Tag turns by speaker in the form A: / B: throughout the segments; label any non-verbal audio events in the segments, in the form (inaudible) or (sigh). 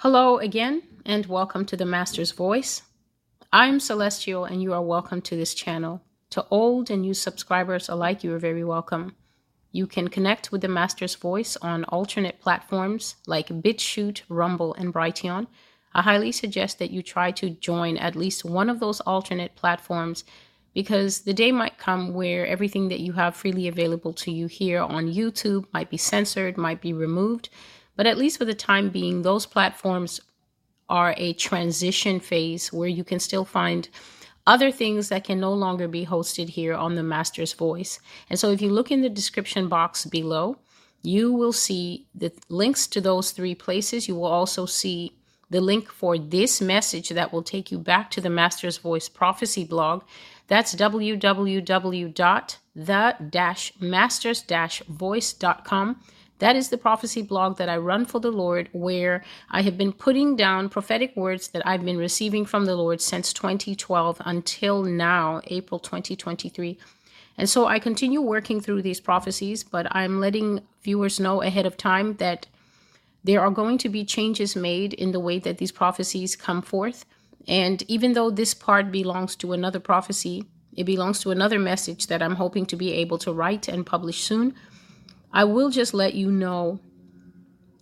A: Hello again, and welcome to the Master's Voice. I'm Celestial, and you are welcome to this channel. To old and new subscribers alike, you are very welcome. You can connect with the Master's Voice on alternate platforms like BitChute, Rumble, and Brighteon. I highly suggest that you try to join at least one of those alternate platforms because the day might come where everything that you have freely available to you here on YouTube might be censored, might be removed. But at least for the time being, those platforms are a transition phase where you can still find other things that can no longer be hosted here on the Master's Voice. And so if you look in the description box below, you will see the links to those three places. You will also see the link for this message that will take you back to the Master's Voice Prophecy blog. That's www.the-masters-voice.com that is the prophecy blog that I run for the Lord, where I have been putting down prophetic words that I've been receiving from the Lord since 2012 until now, April 2023. And so I continue working through these prophecies, but I'm letting viewers know ahead of time that there are going to be changes made in the way that these prophecies come forth. And even though this part belongs to another prophecy, it belongs to another message that I'm hoping to be able to write and publish soon. I will just let you know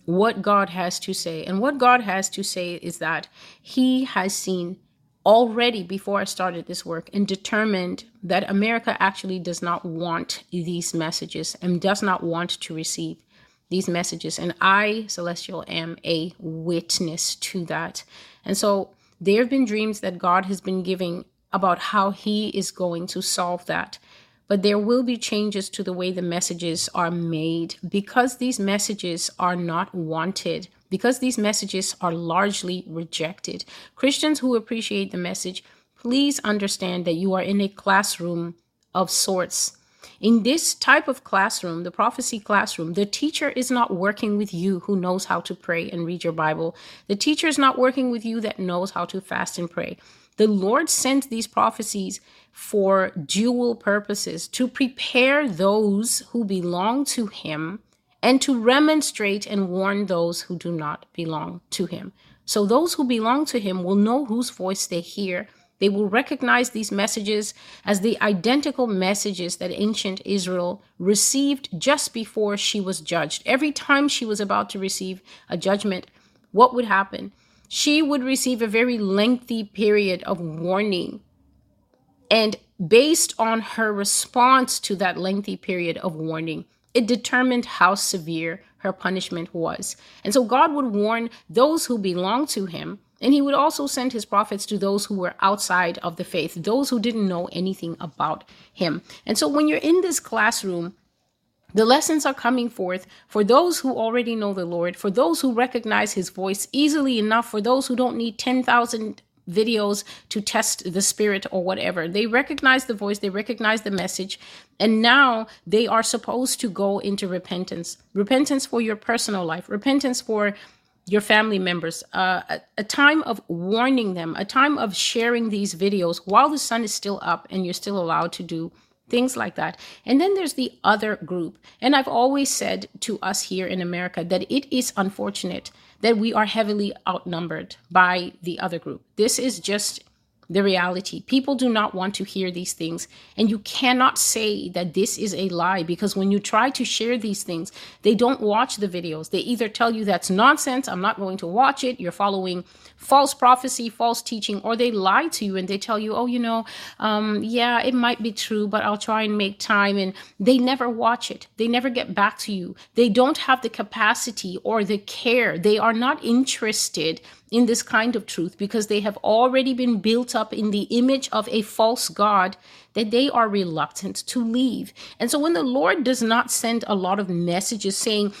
A: what God has to say. And what God has to say is that He has seen already before I started this work and determined that America actually does not want these messages and does not want to receive these messages. And I, Celestial, am a witness to that. And so there have been dreams that God has been giving about how He is going to solve that but there will be changes to the way the messages are made because these messages are not wanted, because these messages are largely rejected. Christians who appreciate the message, please understand that you are in a classroom of sorts. In this type of classroom, the prophecy classroom, the teacher is not working with you who knows how to pray and read your Bible. The teacher is not working with you that knows how to fast and pray. The Lord sent these prophecies for dual purposes to prepare those who belong to Him and to remonstrate and warn those who do not belong to Him. So those who belong to Him will know whose voice they hear. They will recognize these messages as the identical messages that ancient Israel received just before she was judged. Every time she was about to receive a judgment, what would happen? she would receive a very lengthy period of warning. And based on her response to that lengthy period of warning, it determined how severe her punishment was. And so God would warn those who belong to him, and he would also send his prophets to those who were outside of the faith, those who didn't know anything about him. And so when you're in this classroom, the lessons are coming forth for those who already know the Lord, for those who recognize his voice easily enough, for those who don't need 10,000 videos to test the spirit or whatever. They recognize the voice, they recognize the message, and now they are supposed to go into repentance. Repentance for your personal life, repentance for your family members, uh, a, a, time of warning them, a time of sharing these videos while the sun is still up and you're still allowed to do things like that. And then there's the other group. And I've always said to us here in America that it is unfortunate that we are heavily outnumbered by the other group. This is just the reality. People do not want to hear these things. And you cannot say that this is a lie because when you try to share these things, they don't watch the videos. They either tell you that's nonsense, I'm not going to watch it, you're following false prophecy, false teaching, or they lie to you and they tell you, oh, you know, um, yeah, it might be true, but I'll try and make time. And they never watch it. They never get back to you. They don't have the capacity or the care. They are not interested in this kind of truth because they have already been built up in the image of a false God that they are reluctant to leave. And so when the Lord does not send a lot of messages saying,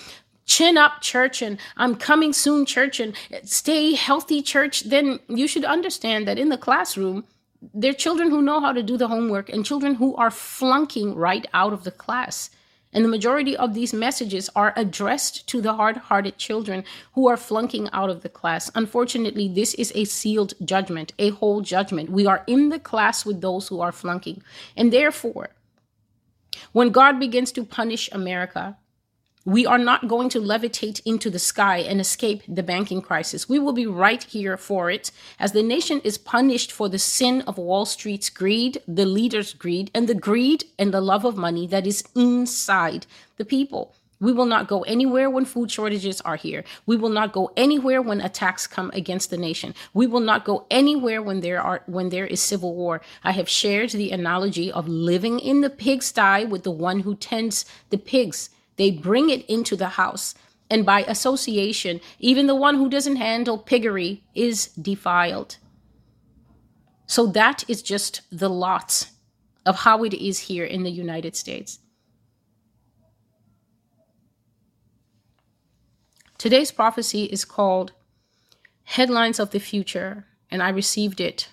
A: chin up church and I'm coming soon church and stay healthy church, then you should understand that in the classroom, there are children who know how to do the homework and children who are flunking right out of the class. And the majority of these messages are addressed to the hard hearted children who are flunking out of the class. Unfortunately, this is a sealed judgment, a whole judgment. We are in the class with those who are flunking. And therefore, when God begins to punish America, We are not going to levitate into the sky and escape the banking crisis. We will be right here for it as the nation is punished for the sin of Wall Street's greed, the leaders' greed, and the greed and the love of money that is inside the people. We will not go anywhere when food shortages are here. We will not go anywhere when attacks come against the nation. We will not go anywhere when there are when there is civil war. I have shared the analogy of living in the pigsty with the one who tends the pigs. They bring it into the house. And by association, even the one who doesn't handle piggery is defiled. So that is just the lot of how it is here in the United States. Today's prophecy is called Headlines of the Future, and I received it,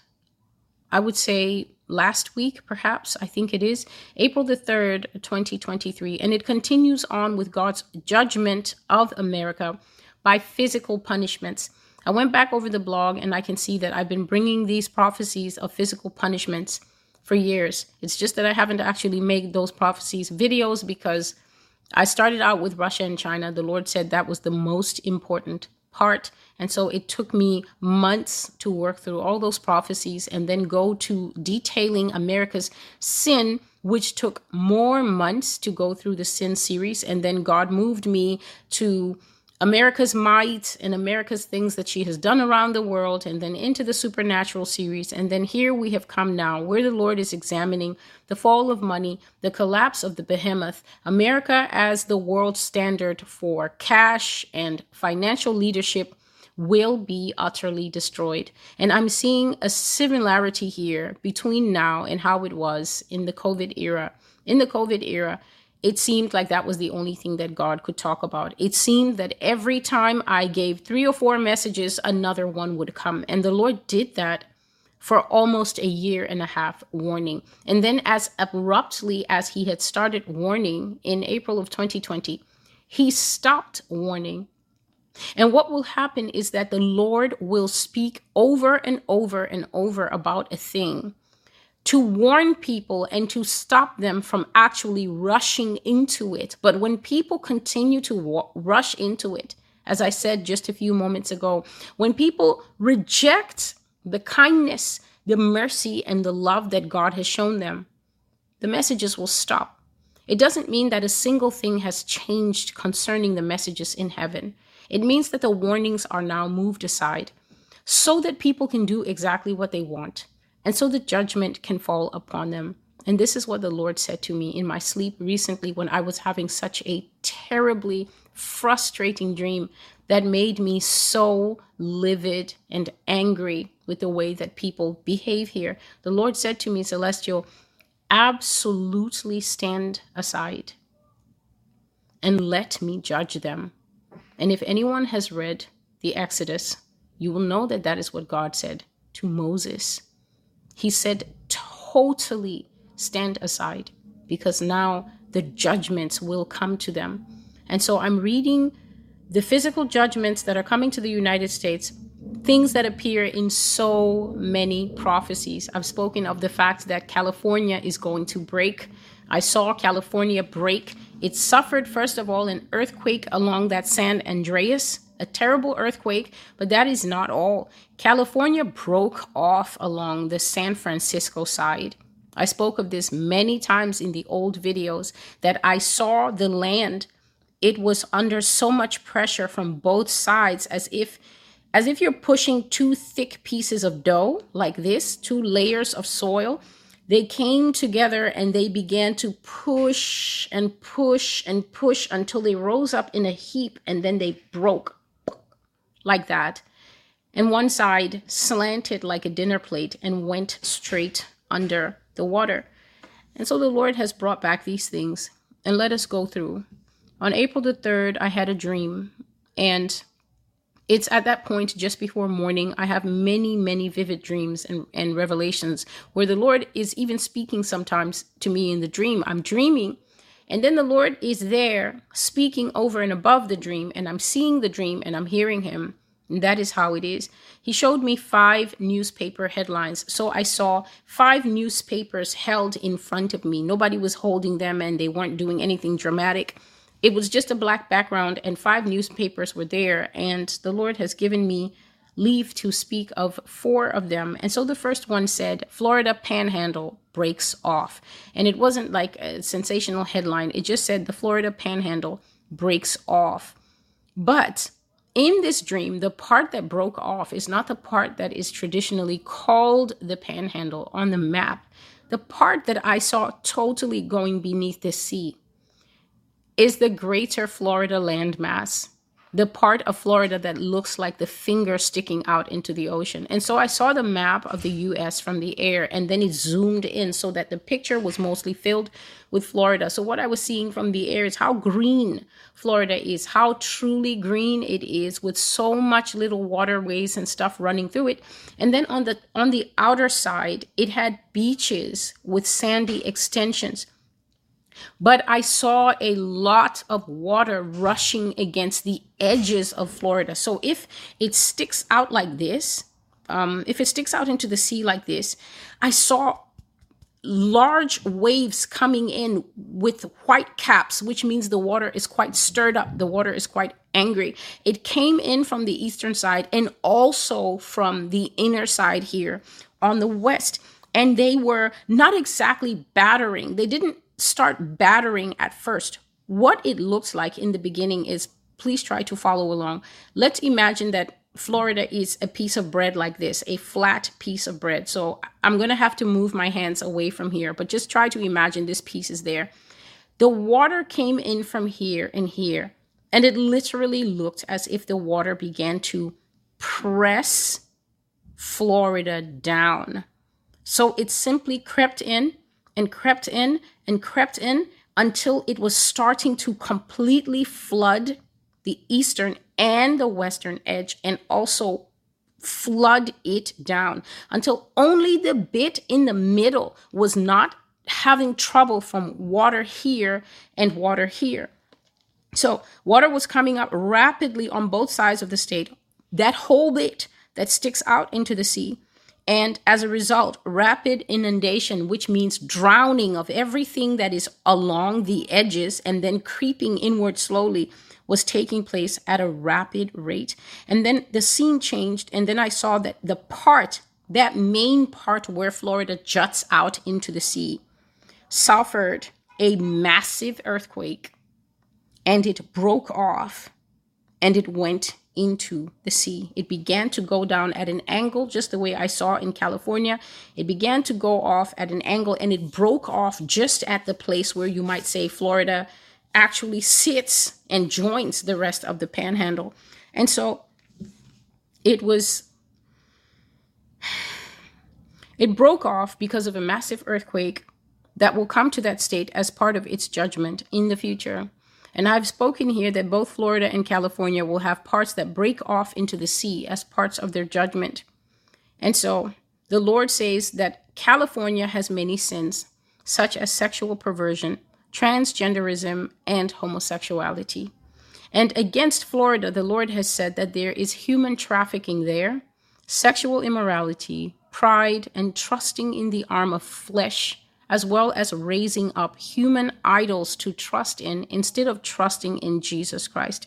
A: I would say last week, perhaps. I think it is April the 3rd, 2023. And it continues on with God's judgment of America by physical punishments. I went back over the blog and I can see that I've been bringing these prophecies of physical punishments for years. It's just that I haven't actually made those prophecies videos because I started out with Russia and China. The Lord said that was the most important part. And so it took me months to work through all those prophecies and then go to detailing America's sin, which took more months to go through the sin series. And then God moved me to America's might and America's things that she has done around the world, and then into the supernatural series. And then here we have come now, where the Lord is examining the fall of money, the collapse of the behemoth, America as the world standard for cash and financial leadership will be utterly destroyed. And I'm seeing a similarity here between now and how it was in the COVID era. In the COVID era, it seemed like that was the only thing that God could talk about. It seemed that every time I gave three or four messages, another one would come. And the Lord did that for almost a year and a half warning. And then, as abruptly as he had started warning in April of 2020, he stopped warning. And what will happen is that the Lord will speak over and over and over about a thing to warn people and to stop them from actually rushing into it. But when people continue to wa- rush into it, as I said just a few moments ago, when people reject the kindness, the mercy, and the love that God has shown them, the messages will stop. It doesn't mean that a single thing has changed concerning the messages in heaven. It means that the warnings are now moved aside so that people can do exactly what they want and so the judgment can fall upon them. And this is what the Lord said to me in my sleep recently when I was having such a terribly frustrating dream that made me so livid and angry with the way that people behave here. The Lord said to me, Celestial, absolutely stand aside and let me judge them. And if anyone has read the Exodus, you will know that that is what God said to Moses he said, totally stand aside because now the judgments will come to them. And so I'm reading the physical judgments that are coming to the United States, things that appear in so many prophecies. I've spoken of the fact that California is going to break. I saw California break. It suffered, first of all, an earthquake along that San Andreas a terrible earthquake, but that is not all. California broke off along the San Francisco side. I spoke of this many times in the old videos that I saw the land. It was under so much pressure from both sides as if as if you're pushing two thick pieces of dough like this, two layers of soil. They came together and they began to push and push and push until they rose up in a heap and then they broke like that. And one side slanted like a dinner plate and went straight under the water. And so the Lord has brought back these things and let us go through. On April the 3rd, I had a dream, and it's at that point just before morning. I have many, many vivid dreams and, and revelations where the Lord is even speaking sometimes to me in the dream. I'm dreaming, and then the Lord is there speaking over and above the dream, and I'm seeing the dream and I'm hearing Him. And that is how it is. He showed me five newspaper headlines. So I saw five newspapers held in front of me. Nobody was holding them and they weren't doing anything dramatic. it was just a black background and five newspapers were there and the lord has given me leave to speak of four of them. And so the first one said florida panhandle breaks off. And it wasn't like a sensational headline. It just said the florida panhandle breaks off. But in this dream the part that broke off is not the part that is traditionally called the panhandle on the map. The part that i saw totally going beneath the sea is the greater Florida landmass, the part of Florida that looks like the finger sticking out into the ocean. And so I saw the map of the US from the air and then it zoomed in so that the picture was mostly filled with Florida. So what I was seeing from the air is how green Florida is, how truly green it is with so much little waterways and stuff running through it. And then on the on the outer side, it had beaches with sandy extensions but I saw a lot of water rushing against the edges of Florida. So if it sticks out like this, um, if it sticks out into the sea like this, I saw large waves coming in with white caps, which means the water is quite stirred up. The water is quite angry. It came in from the eastern side and also from the inner side here on the west. And they were not exactly battering. They didn't start battering at first. What it looks like in the beginning is please try to follow along. Let's imagine that Florida is a piece of bread like this, a flat piece of bread. So I'm going to have to move my hands away from here, but just try to imagine this piece is there. The water came in from here and here, and it literally looked as if the water began to press Florida down. So it simply crept in and crept in and crept in until it was starting to completely flood the eastern and the western edge and also flood it down until only the bit in the middle was not having trouble from water here and water here. So, water was coming up rapidly on both sides of the state. That whole bit that sticks out into the sea and as a result, rapid inundation, which means drowning of everything that is along the edges and then creeping inward slowly, was taking place at a rapid rate. And then the scene changed, and then I saw that the part, that main part where Florida juts out into the sea, suffered a massive earthquake and it broke off and it went into the sea. It began to go down at an angle, just the way I saw in California. It began to go off at an angle and it broke off just at the place where you might say Florida actually sits and joins the rest of the panhandle. And so it was, (sighs) it broke off because of a massive earthquake that will come to that state as part of its judgment in the future. And I've spoken here that both Florida and California will have parts that break off into the sea as parts of their judgment. And so the Lord says that California has many sins, such as sexual perversion, transgenderism, and homosexuality. And against Florida, the Lord has said that there is human trafficking there, sexual immorality, pride, and trusting in the arm of flesh as well as raising up human idols to trust in instead of trusting in Jesus Christ.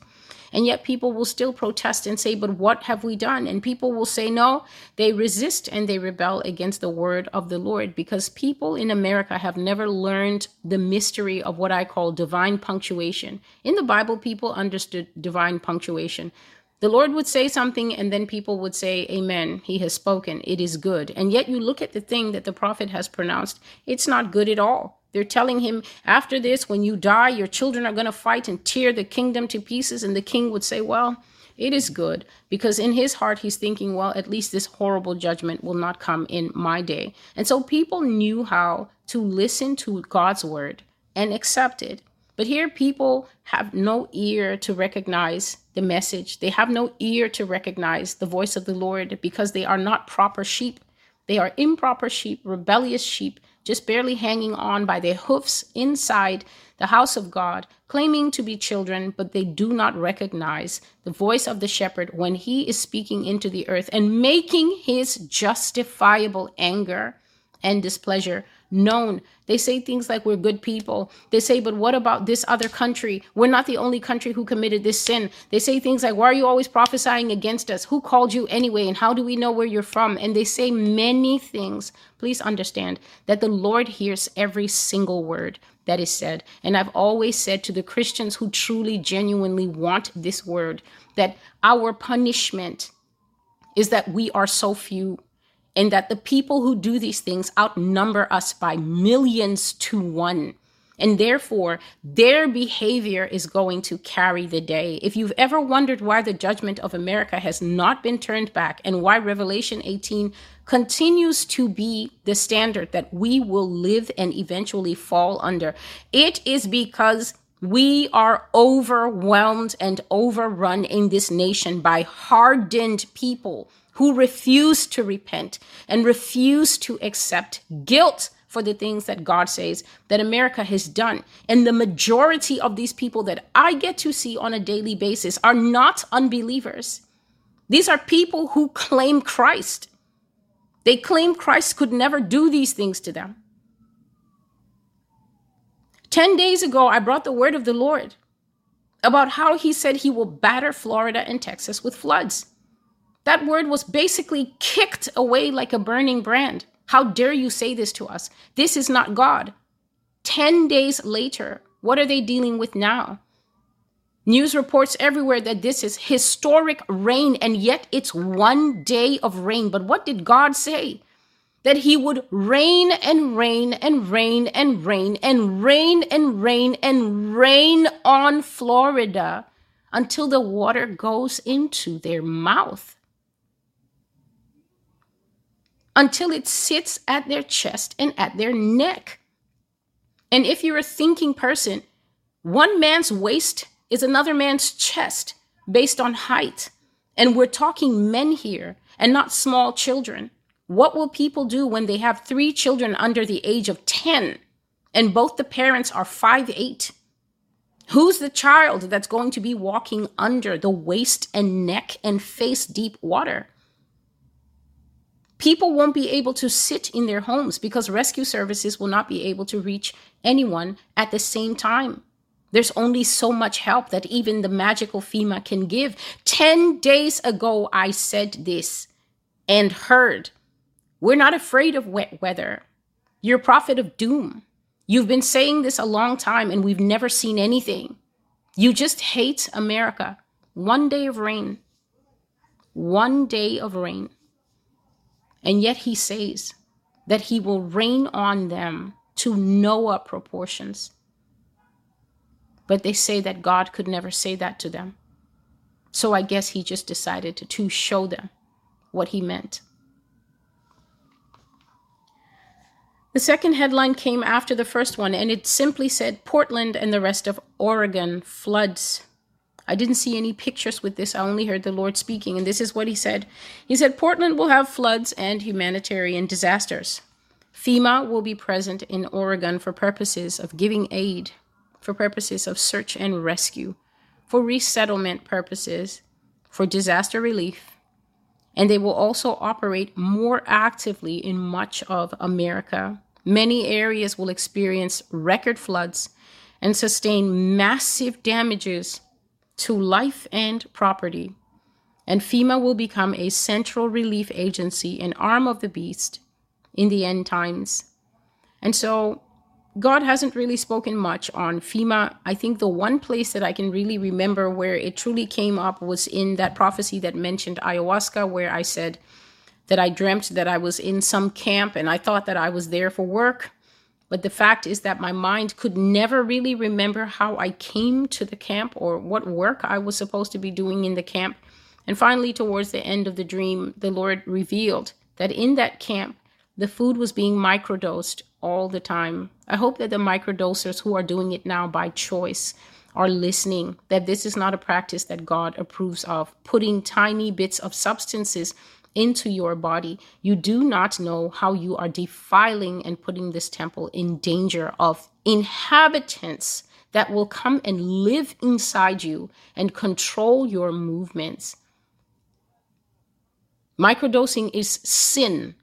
A: And yet people will still protest and say, But what have we done? And people will say, No, they resist and they rebel against the word of the Lord because people in America have never learned the mystery of what I call divine punctuation. In the Bible, people understood divine punctuation. The Lord would say something, and then people would say, Amen. He has spoken. It is good. And yet you look at the thing that the prophet has pronounced, it's not good at all. They're telling him, after this, when you die, your children are going to fight and tear the kingdom to pieces. And the king would say, Well, it is good because in his heart he's thinking well at least this horrible judgment will not come in my day and so people knew how to listen to god's word and accept it but here, people have no ear to recognize the message. They have no ear to recognize the voice of the Lord because they are not proper sheep. They are improper sheep, rebellious sheep, just barely hanging on by their hoofs inside the house of God, claiming to be children, but they do not recognize the voice of the shepherd when he is speaking into the earth and making his justifiable anger and displeasure known. They say things like we're good people. They say, but what about this other country? We're not the only country who committed this sin. They say things like, why are you always prophesying against us? Who called you anyway? And how do we know where you're from? And they say many things. Please understand that the Lord hears every single word that is said. And I've always said to the Christians who truly, genuinely want this word that our punishment is that we are so few and that the people who do these things outnumber us by millions to one. And therefore, their behavior is going to carry the day. If you've ever wondered why the judgment of America has not been turned back and why Revelation 18 continues to be the standard that we will live and eventually fall under, it is because we are overwhelmed and overrun in this nation by hardened people who refuse to repent and refuse to accept guilt for the things that God says that America has done. And the majority of these people that I get to see on a daily basis are not unbelievers. These are people who claim Christ. They claim Christ could never do these things to them. 10 days ago, I brought the word of the Lord about how he said he will batter Florida and Texas with floods. That word was basically kicked away like a burning brand. How dare you say this to us? This is not God. 10 days later, what are they dealing with now? News reports everywhere that this is historic rain, and yet it's one day of rain. But what did God say? That He would rain and rain and rain and rain and rain and rain and rain on Florida until the water goes into their mouth until it sits at their chest and at their neck. And if you're a thinking person, one man's waist is another man's chest based on height. And we're talking men here and not small children. What will people do when they have three children under the age of 10 and both the parents are five eight? Who's the child that's going to be walking under the waist and neck and face deep water? People won't be able to sit in their homes because rescue services will not be able to reach anyone at the same time. There's only so much help that even the magical FEMA can give. 10 days ago, I said this and heard. We're not afraid of wet weather. You're a prophet of doom. You've been saying this a long time and we've never seen anything. You just hate America. One day of rain. One day of rain. And yet he says that he will rain on them to Noah proportions. But they say that God could never say that to them. So I guess he just decided to, to show them what he meant. The second headline came after the first one, and it simply said Portland and the rest of Oregon floods I didn't see any pictures with this. I only heard the Lord speaking, and this is what he said. He said, Portland will have floods and humanitarian disasters. FEMA will be present in Oregon for purposes of giving aid, for purposes of search and rescue, for resettlement purposes, for disaster relief, and they will also operate more actively in much of America. Many areas will experience record floods and sustain massive damages to life and property. And FEMA will become a central relief agency, an arm of the beast in the end times. And so God hasn't really spoken much on FEMA. I think the one place that I can really remember where it truly came up was in that prophecy that mentioned ayahuasca, where I said that I dreamt that I was in some camp and I thought that I was there for work. But the fact is that my mind could never really remember how I came to the camp or what work I was supposed to be doing in the camp. And finally, towards the end of the dream, the Lord revealed that in that camp, the food was being microdosed all the time. I hope that the microdosers who are doing it now by choice are listening, that this is not a practice that God approves of, putting tiny bits of substances into your body, you do not know how you are defiling and putting this temple in danger of inhabitants that will come and live inside you and control your movements. Microdosing is sin.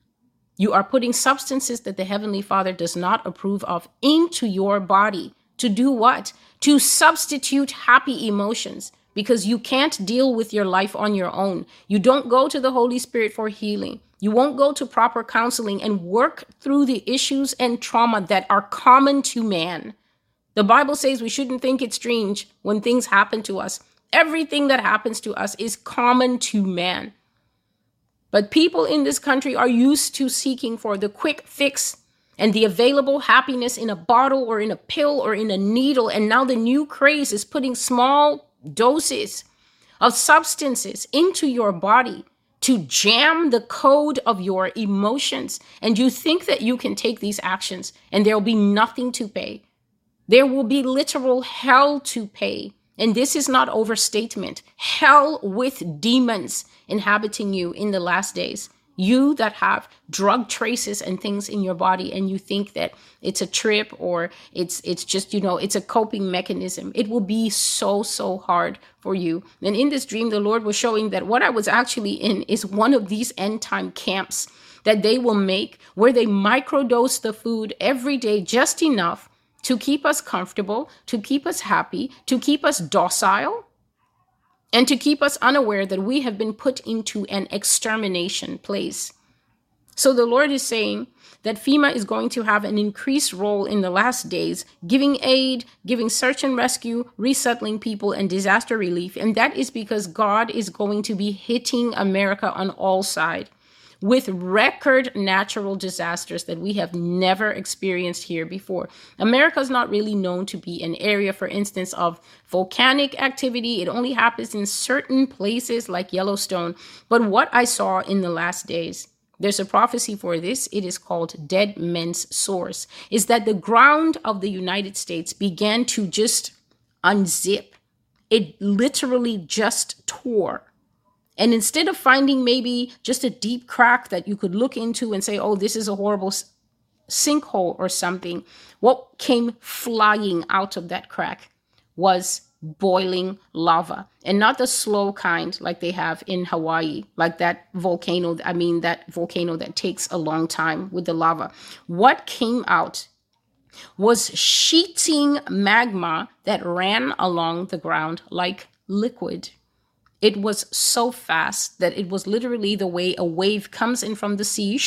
A: You are putting substances that the Heavenly Father does not approve of into your body. To do what? To substitute happy emotions because you can't deal with your life on your own. You don't go to the Holy Spirit for healing. You won't go to proper counseling and work through the issues and trauma that are common to man. The Bible says we shouldn't think it strange when things happen to us. Everything that happens to us is common to man. But people in this country are used to seeking for the quick fix and the available happiness in a bottle or in a pill or in a needle. And now the new craze is putting small doses of substances into your body to jam the code of your emotions. And you think that you can take these actions and there will be nothing to pay. There will be literal hell to pay. And this is not overstatement. Hell with demons inhabiting you in the last days you that have drug traces and things in your body and you think that it's a trip or it's it's just you know it's a coping mechanism it will be so so hard for you. And in this dream the lord was showing that what i was actually in is one of these end time camps that they will make where they microdose the food every day just enough to keep us comfortable to keep us happy to keep us docile and to keep us unaware that we have been put into an extermination place. So the Lord is saying that FEMA is going to have an increased role in the last days, giving aid, giving search and rescue, resettling people, and disaster relief. And that is because God is going to be hitting America on all sides with record natural disasters that we have never experienced here before. America is not really known to be an area, for instance, of volcanic activity. It only happens in certain places like Yellowstone. But what I saw in the last days, there's a prophecy for this. It is called Dead Men's Sores. Is that the ground of the United States began to just unzip. It literally just tore and instead of finding maybe just a deep crack that you could look into and say, oh, this is a horrible sinkhole or something, what came flying out of that crack was boiling lava and not the slow kind like they have in Hawaii, like that volcano. I mean, that volcano that takes a long time with the lava. What came out was sheeting magma that ran along the ground like liquid. It was so fast that it was literally the way a wave comes in from the sea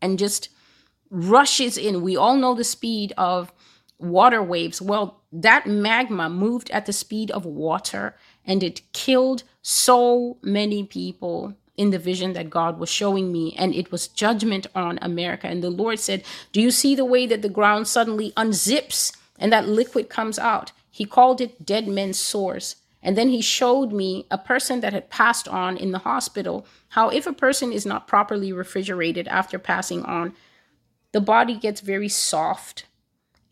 A: and just rushes in. We all know the speed of water waves. Well, that magma moved at the speed of water and it killed so many people in the vision that God was showing me, and it was judgment on America. And the Lord said, Do you see the way that the ground suddenly unzips and that liquid comes out? He called it dead men's sores. And then he showed me a person that had passed on in the hospital how, if a person is not properly refrigerated after passing on, the body gets very soft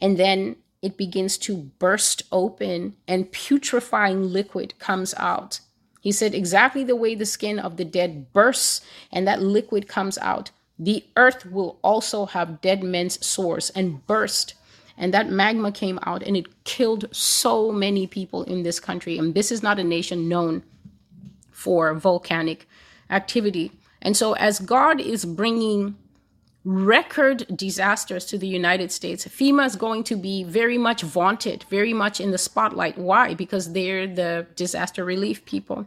A: and then it begins to burst open and putrefying liquid comes out. He said, exactly the way the skin of the dead bursts and that liquid comes out, the earth will also have dead men's sores and burst and that magma came out and it killed so many people in this country. And this is not a nation known for volcanic activity. And so, as God is bringing record disasters to the United States, FEMA is going to be very much vaunted, very much in the spotlight. Why? Because they're the disaster relief people.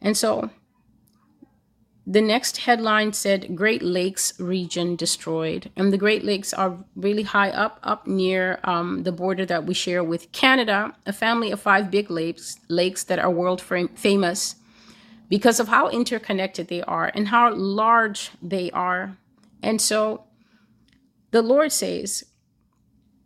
A: And so, the next headline said Great Lakes region destroyed. And the Great Lakes are really high up, up near um, the border that we share with Canada, a family of five big lakes, lakes that are world famous because of how interconnected they are and how large they are. And so the Lord says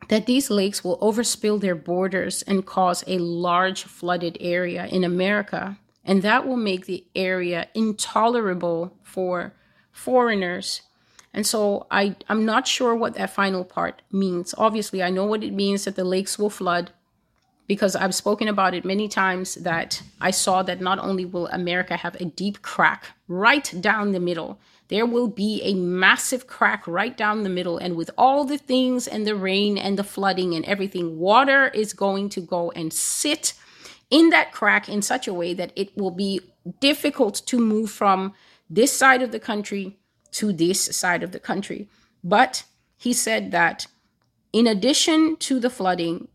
A: that these lakes will overspill their borders and cause a large flooded area in America and that will make the area intolerable for foreigners. And so I, I'm not sure what that final part means. Obviously, I know what it means that the lakes will flood because I've spoken about it many times that I saw that not only will America have a deep crack right down the middle, there will be a massive crack right down the middle. And with all the things and the rain and the flooding and everything, water is going to go and sit in that crack in such a way that it will be difficult to move from this side of the country to this side of the country. But he said that in addition to the flooding,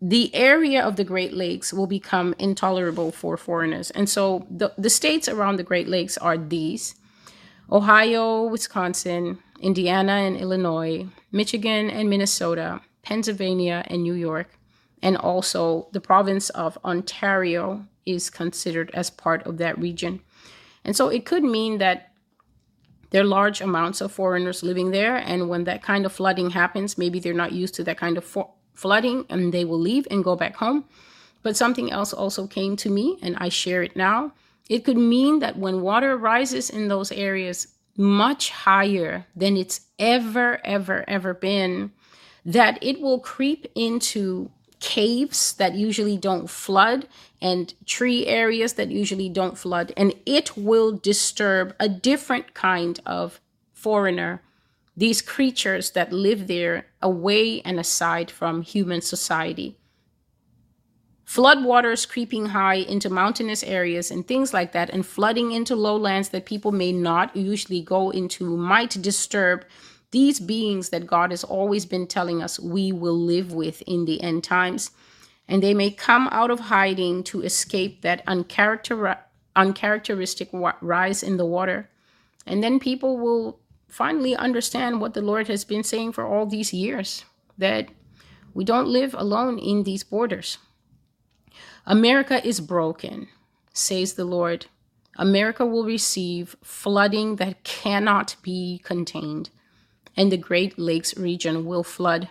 A: the area of the Great Lakes will become intolerable for foreigners. And so the, the states around the Great Lakes are these Ohio, Wisconsin, Indiana and Illinois, Michigan and Minnesota, Pennsylvania and New York, and also the province of Ontario is considered as part of that region. And so it could mean that there are large amounts of foreigners living there, and when that kind of flooding happens, maybe they're not used to that kind of for- flooding and they will leave and go back home. But something else also came to me, and I share it now. It could mean that when water rises in those areas much higher than it's ever, ever, ever been, that it will creep into caves that usually don't flood and tree areas that usually don't flood, and it will disturb a different kind of foreigner these creatures that live there away and aside from human society. Floodwaters creeping high into mountainous areas and things like that, and flooding into lowlands that people may not usually go into, might disturb these beings that God has always been telling us we will live with in the end times. And they may come out of hiding to escape that uncharacter- uncharacteristic rise in the water. And then people will finally understand what the Lord has been saying for all these years that we don't live alone in these borders. America is broken, says the Lord. America will receive flooding that cannot be contained, and the Great Lakes region will flood.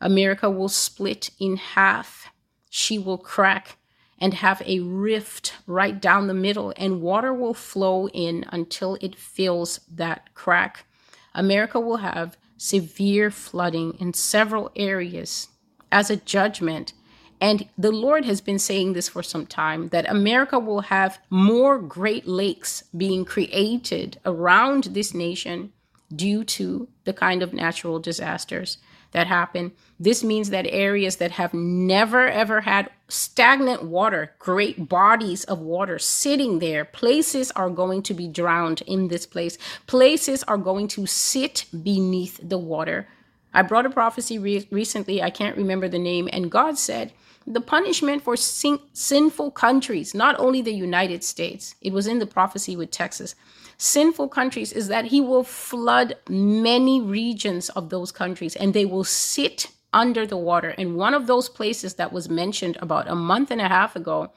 A: America will split in half. She will crack and have a rift right down the middle, and water will flow in until it fills that crack. America will have severe flooding in several areas as a judgment. And the Lord has been saying this for some time that America will have more Great Lakes being created around this nation due to the kind of natural disasters that happen. This means that areas that have never ever had stagnant water, great bodies of water sitting there, places are going to be drowned in this place. Places are going to sit beneath the water. I brought a prophecy re- recently, I can't remember the name, and God said, the punishment for sin- sinful countries, not only the United States, it was in the prophecy with Texas, sinful countries is that he will flood many regions of those countries and they will sit under the water. And one of those places that was mentioned about a month and a half ago,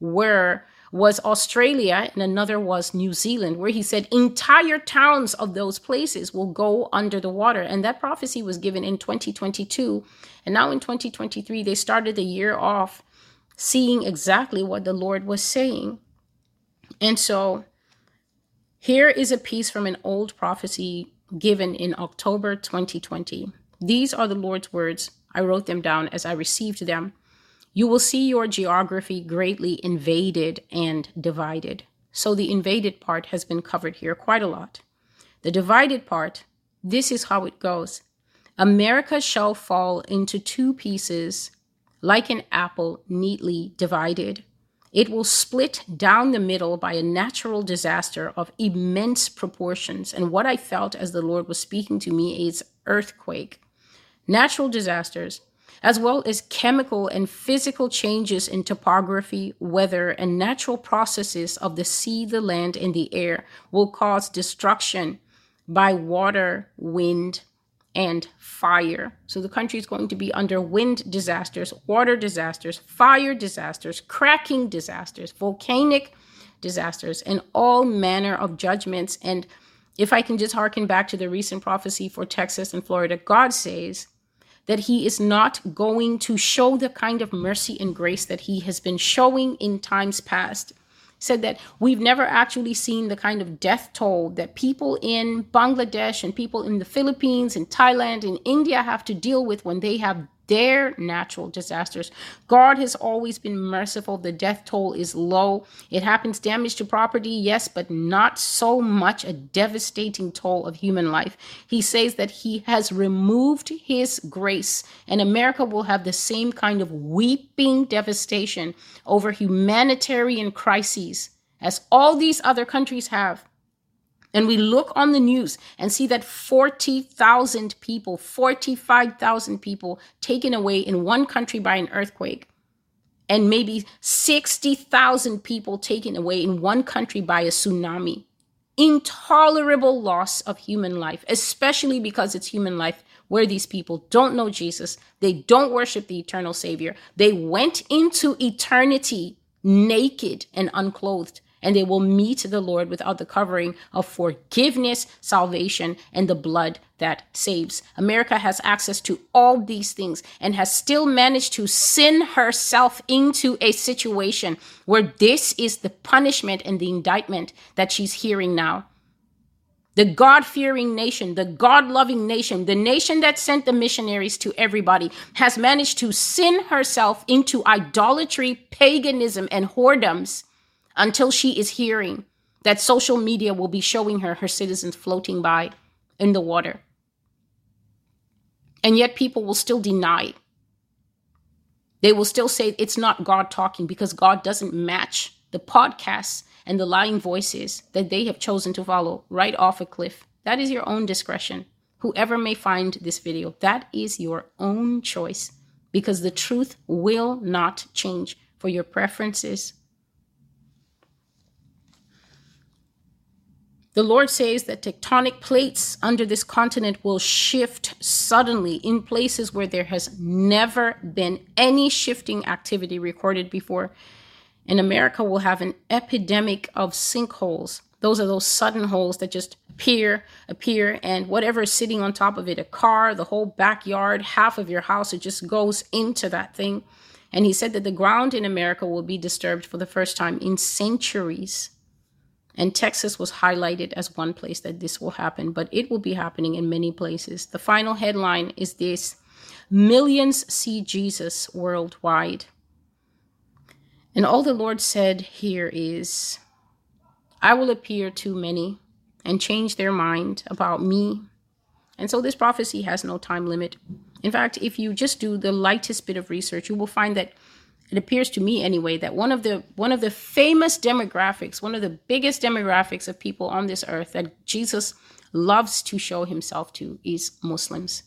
A: where was Australia and another was New Zealand, where he said entire towns of those places will go under the water. And that prophecy was given in 2022. And now in 2023, they started the year off seeing exactly what the Lord was saying. And so here is a piece from an old prophecy given in October 2020. These are the Lord's words. I wrote them down as I received them. You will see your geography greatly invaded and divided. So the invaded part has been covered here quite a lot. The divided part, this is how it goes America shall fall into two pieces like an apple neatly divided. It will split down the middle by a natural disaster of immense proportions. And what I felt as the Lord was speaking to me is earthquake, natural disasters, as well as chemical and physical changes in topography, weather, and natural processes of the sea, the land, and the air will cause destruction by water, wind, and fire. So the country is going to be under wind disasters, water disasters, fire disasters, cracking disasters, volcanic disasters, and all manner of judgments. And if I can just harken back to the recent prophecy for Texas and Florida, God says that He is not going to show the kind of mercy and grace that He has been showing in times past said that we've never actually seen the kind of death toll that people in Bangladesh and people in the Philippines and Thailand and India have to deal with when they have their natural disasters. God has always been merciful. The death toll is low. It happens damage to property, yes, but not so much a devastating toll of human life. He says that he has removed his grace, and America will have the same kind of weeping devastation over humanitarian crises as all these other countries have and we look on the news and see that 40,000 people, 45,000 people taken away in one country by an earthquake, and maybe 60,000 people taken away in one country by a tsunami. Intolerable loss of human life, especially because it's human life where these people don't know Jesus, they don't worship the eternal Savior. They went into eternity naked and unclothed and they will meet the Lord without the covering of forgiveness, salvation, and the blood that saves. America has access to all these things and has still managed to sin herself into a situation where this is the punishment and the indictment that she's hearing now. The God fearing nation, the God loving nation, the nation that sent the missionaries to everybody, has managed to sin herself into idolatry, paganism, and whoredoms until she is hearing that social media will be showing her her citizens floating by in the water. And yet people will still deny. it. They will still say it's not God talking because God doesn't match the podcasts and the lying voices that they have chosen to follow right off a cliff. That is your own discretion. Whoever may find this video, that is your own choice because the truth will not change for your preferences The Lord says that tectonic plates under this continent will shift suddenly in places where there has never been any shifting activity recorded before. And America will have an epidemic of sinkholes. Those are those sudden holes that just appear, appear, and whatever is sitting on top of it a car, the whole backyard, half of your house, it just goes into that thing. And he said that the ground in America will be disturbed for the first time in centuries. And Texas was highlighted as one place that this will happen, but it will be happening in many places. The final headline is this Millions see Jesus worldwide. And all the Lord said here is, I will appear to many and change their mind about me. And so this prophecy has no time limit. In fact, if you just do the lightest bit of research, you will find that it appears to me anyway that one of the one of the famous demographics one of the biggest demographics of people on this earth that jesus loves to show himself to is muslims.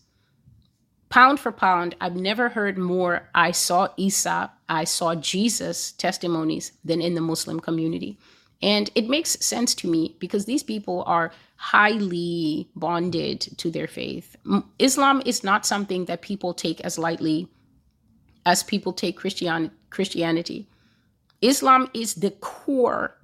A: Pound for pound i've never heard more i saw isa i saw jesus testimonies than in the muslim community. And it makes sense to me because these people are highly bonded to their faith. Islam is not something that people take as lightly as people take Christian, Christianity. Islam is the core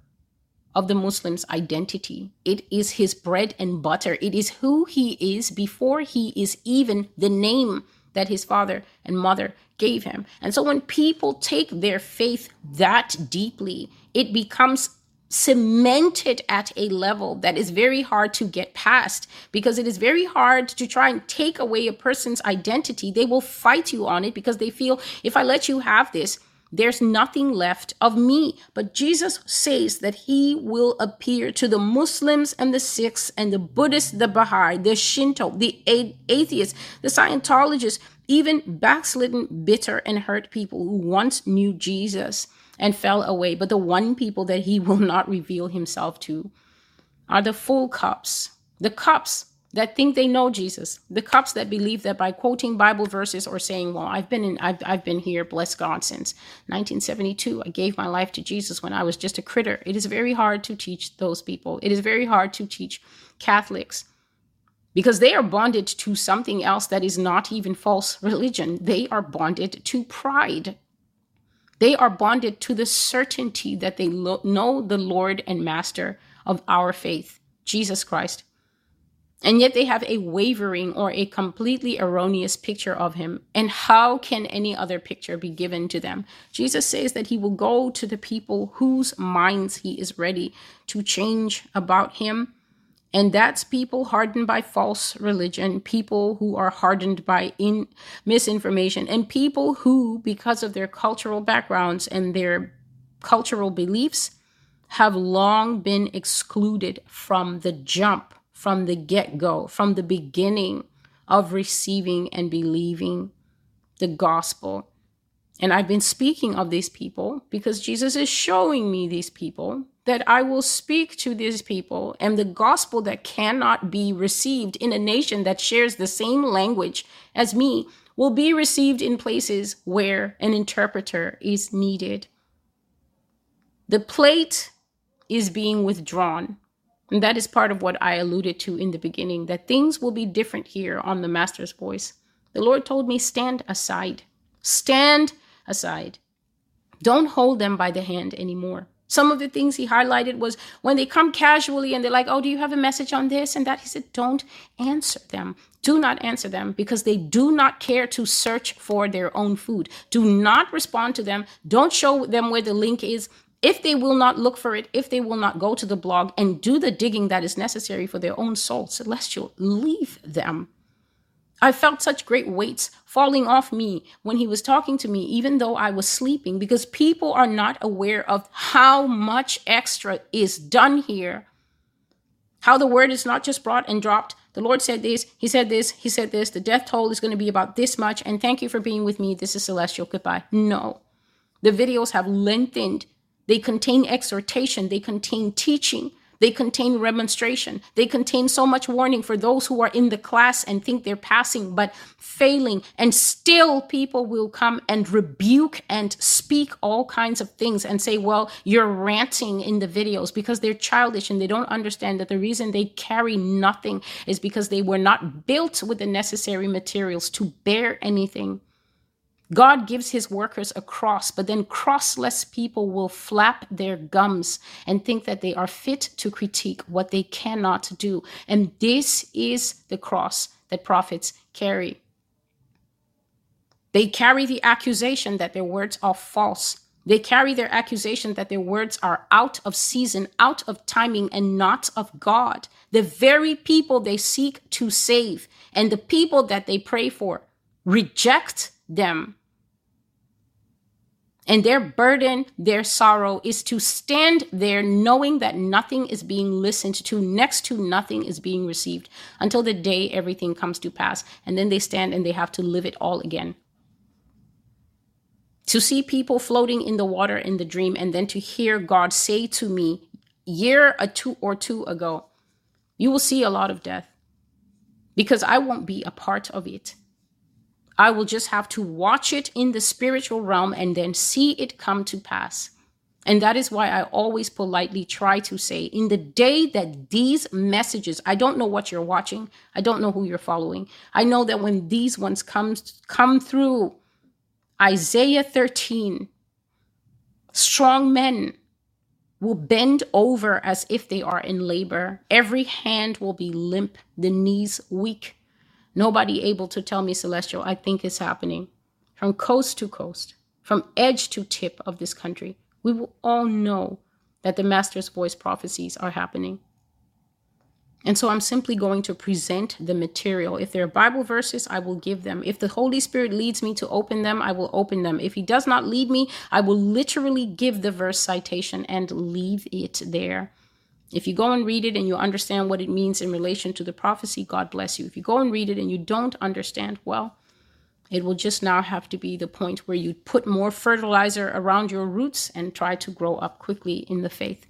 A: of the Muslim's identity. It is his bread and butter. It is who he is before he is even the name that his father and mother gave him. And so when people take their faith that deeply, it becomes cemented at a level that is very hard to get past because it is very hard to try and take away a person's identity. They will fight you on it because they feel if I let you have this, there's nothing left of me. But Jesus says that he will appear to the Muslims and the Sikhs and the Buddhists, the Baha'i, the Shinto, the atheists, the Scientologists, even backslidden, bitter, and hurt people who once knew Jesus and fell away. But the one people that he (laughs) will not reveal himself to are the full cups, the cups that think they know Jesus, the cups that believe that by quoting Bible verses or saying, "Well, I've been in, I've, I've been here, bless God, since 1972. I gave my life to Jesus when I was just a critter." It is very hard to teach those people. It is very hard to teach Catholics because they are bonded to something else that is not even false religion. They are bonded to pride. They are bonded to the certainty that they lo- know the Lord and Master of our faith, Jesus Christ. And yet they have a wavering or a completely erroneous picture of him. And how can any other picture be given to them? Jesus says that he will go to the people whose minds he is ready to change about him and that's people hardened by false religion, people who are hardened by in misinformation, and people who, because of their cultural backgrounds and their cultural beliefs, have long been excluded from the jump, from the get go, from the beginning of receiving and believing the gospel. And I've been speaking of these people because Jesus is showing me these people that I will speak to these people and the gospel that cannot be received in a nation that shares the same language as me will be received in places where an interpreter is needed. The plate is being withdrawn. And that is part of what I alluded to in the beginning that things will be different here on the Master's voice. The Lord told me, stand aside. Stand aside. Don't hold them by the hand anymore. Some of the things he highlighted was when they come casually and they're like, Oh, do you have a message on this and that? He said, Don't answer them. Do not answer them because they do not care to search for their own food. Do not respond to them. Don't show them where the link is. If they will not look for it, if they will not go to the blog and do the digging that is necessary for their own soul, Celestial, leave them. I felt such great weights falling off me when he was talking to me, even though I was sleeping, because people are not aware of how much extra is done here. How the word is not just brought and dropped. The Lord said this, He said this, He said this. The death toll is going to be about this much. And thank you for being with me. This is Celestial. Goodbye. No. The videos have lengthened. They contain exhortation, they contain teaching, they contain remonstration. They contain so much warning for those who are in the class and think they're passing but failing. And still, people will come and rebuke and speak all kinds of things and say, Well, you're ranting in the videos because they're childish and they don't understand that the reason they carry nothing is because they were not built with the necessary materials to bear anything. God gives his workers a cross, but then crossless people will flap their gums and think that they are fit to critique what they cannot do. And this is the cross that prophets carry. They carry the accusation that their words are false. They carry their accusation that their words are out of season, out of timing, and not of God. The very people they seek to save and the people that they pray for reject them and their burden, their sorrow is to stand there knowing that nothing is being listened to, next to nothing is being received until the day everything comes to pass. And then they stand and they have to live it all again. To see people floating in the water in the dream and then to hear God say to me, year or two or two ago, you will see a lot of death because I won't be a part of it. I will just have to watch it in the spiritual realm and then see it come to pass. And that is why I always politely try to say, in the day that these messages, I don't know what you're watching, I don't know who you're following. I know that when these ones come, come through, Isaiah 13, strong men will bend over as if they are in labor. Every hand will be limp, the knees weak, Nobody able to tell me, Celestial, I think it's happening. From coast to coast, from edge to tip of this country, we will all know that the Master's voice prophecies are happening. And so I'm simply going to present the material. If there are Bible verses, I will give them. If the Holy Spirit leads me to open them, I will open them. If He does not lead me, I will literally give the verse citation and leave it there. If you go and read it and you understand what it means in relation to the prophecy, God bless you. If you go and read it and you don't understand, well, it will just now have to be the point where you put more fertilizer around your roots and try to grow up quickly in the faith.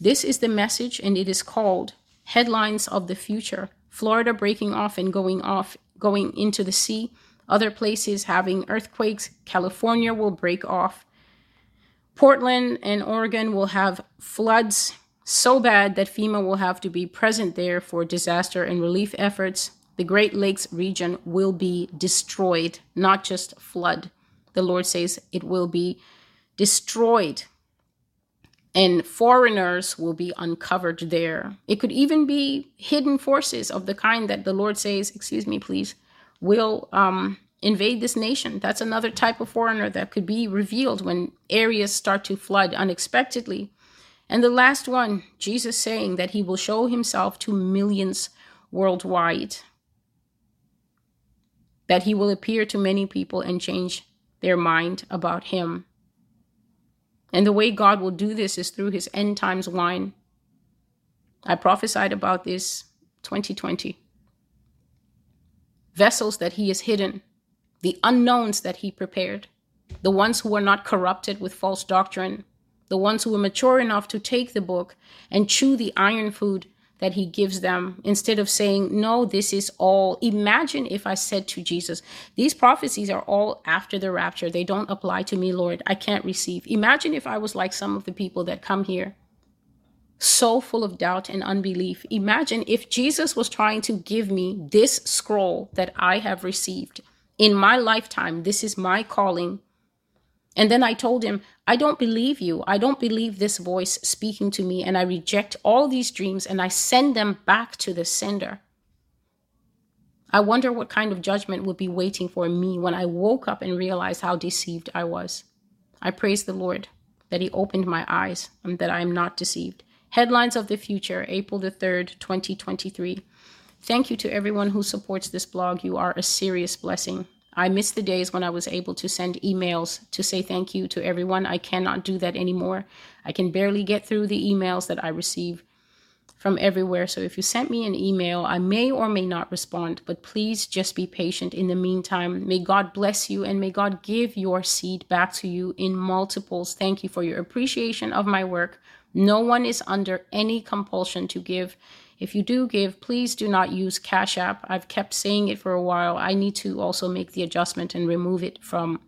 A: This is the message, and it is called Headlines of the Future. Florida breaking off and going off, going into the sea. Other places having earthquakes. California will break off. Portland and Oregon will have floods so bad that FEMA will have to be present there for disaster and relief efforts. The Great Lakes region will be destroyed, not just flood. The Lord says it will be destroyed. And foreigners will be uncovered there. It could even be hidden forces of the kind that the Lord says, excuse me, please, will um, invade this nation. That's another type of foreigner that could be revealed when areas start to flood unexpectedly. And the last one, Jesus saying that he will show himself to millions worldwide, that he will appear to many people and change their mind about him. And the way God will do this is through his end times wine. I prophesied about this 2020. Vessels that he has hidden, the unknowns that he prepared, the ones who are not corrupted with false doctrine, the ones who were mature enough to take the book and chew the iron food that he gives them instead of saying, No, this is all. Imagine if I said to Jesus, These prophecies are all after the rapture. They don't apply to me, Lord. I can't receive. Imagine if I was like some of the people that come here, so full of doubt and unbelief. Imagine if Jesus was trying to give me this scroll that I have received in my lifetime. This is my calling. And then I told him, I don't believe you. I don't believe this voice speaking to me. And I reject all these dreams and I send them back to the sender. I wonder what kind of judgment would be waiting for me when I woke up and realized how deceived I was. I praise the Lord that He opened my eyes and that I am not deceived. Headlines of the Future, April the 3rd, 2023. Thank you to everyone who supports this blog. You are a serious blessing. I miss the days when I was able to send emails to say thank you to everyone. I cannot do that anymore. I can barely get through the emails that I receive from everywhere. So if you sent me an email, I may or may not respond, but please just be patient in the meantime. May God bless you and may God give your seed back to you in multiples. Thank you for your appreciation of my work. No one is under any compulsion to give. If you do give, please do not use Cash App. I've kept saying it for a while. I need to also make the adjustment and remove it from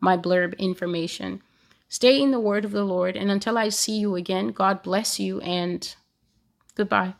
A: my blurb information. Stay in the word of the Lord. And until I see you again, God bless you and goodbye.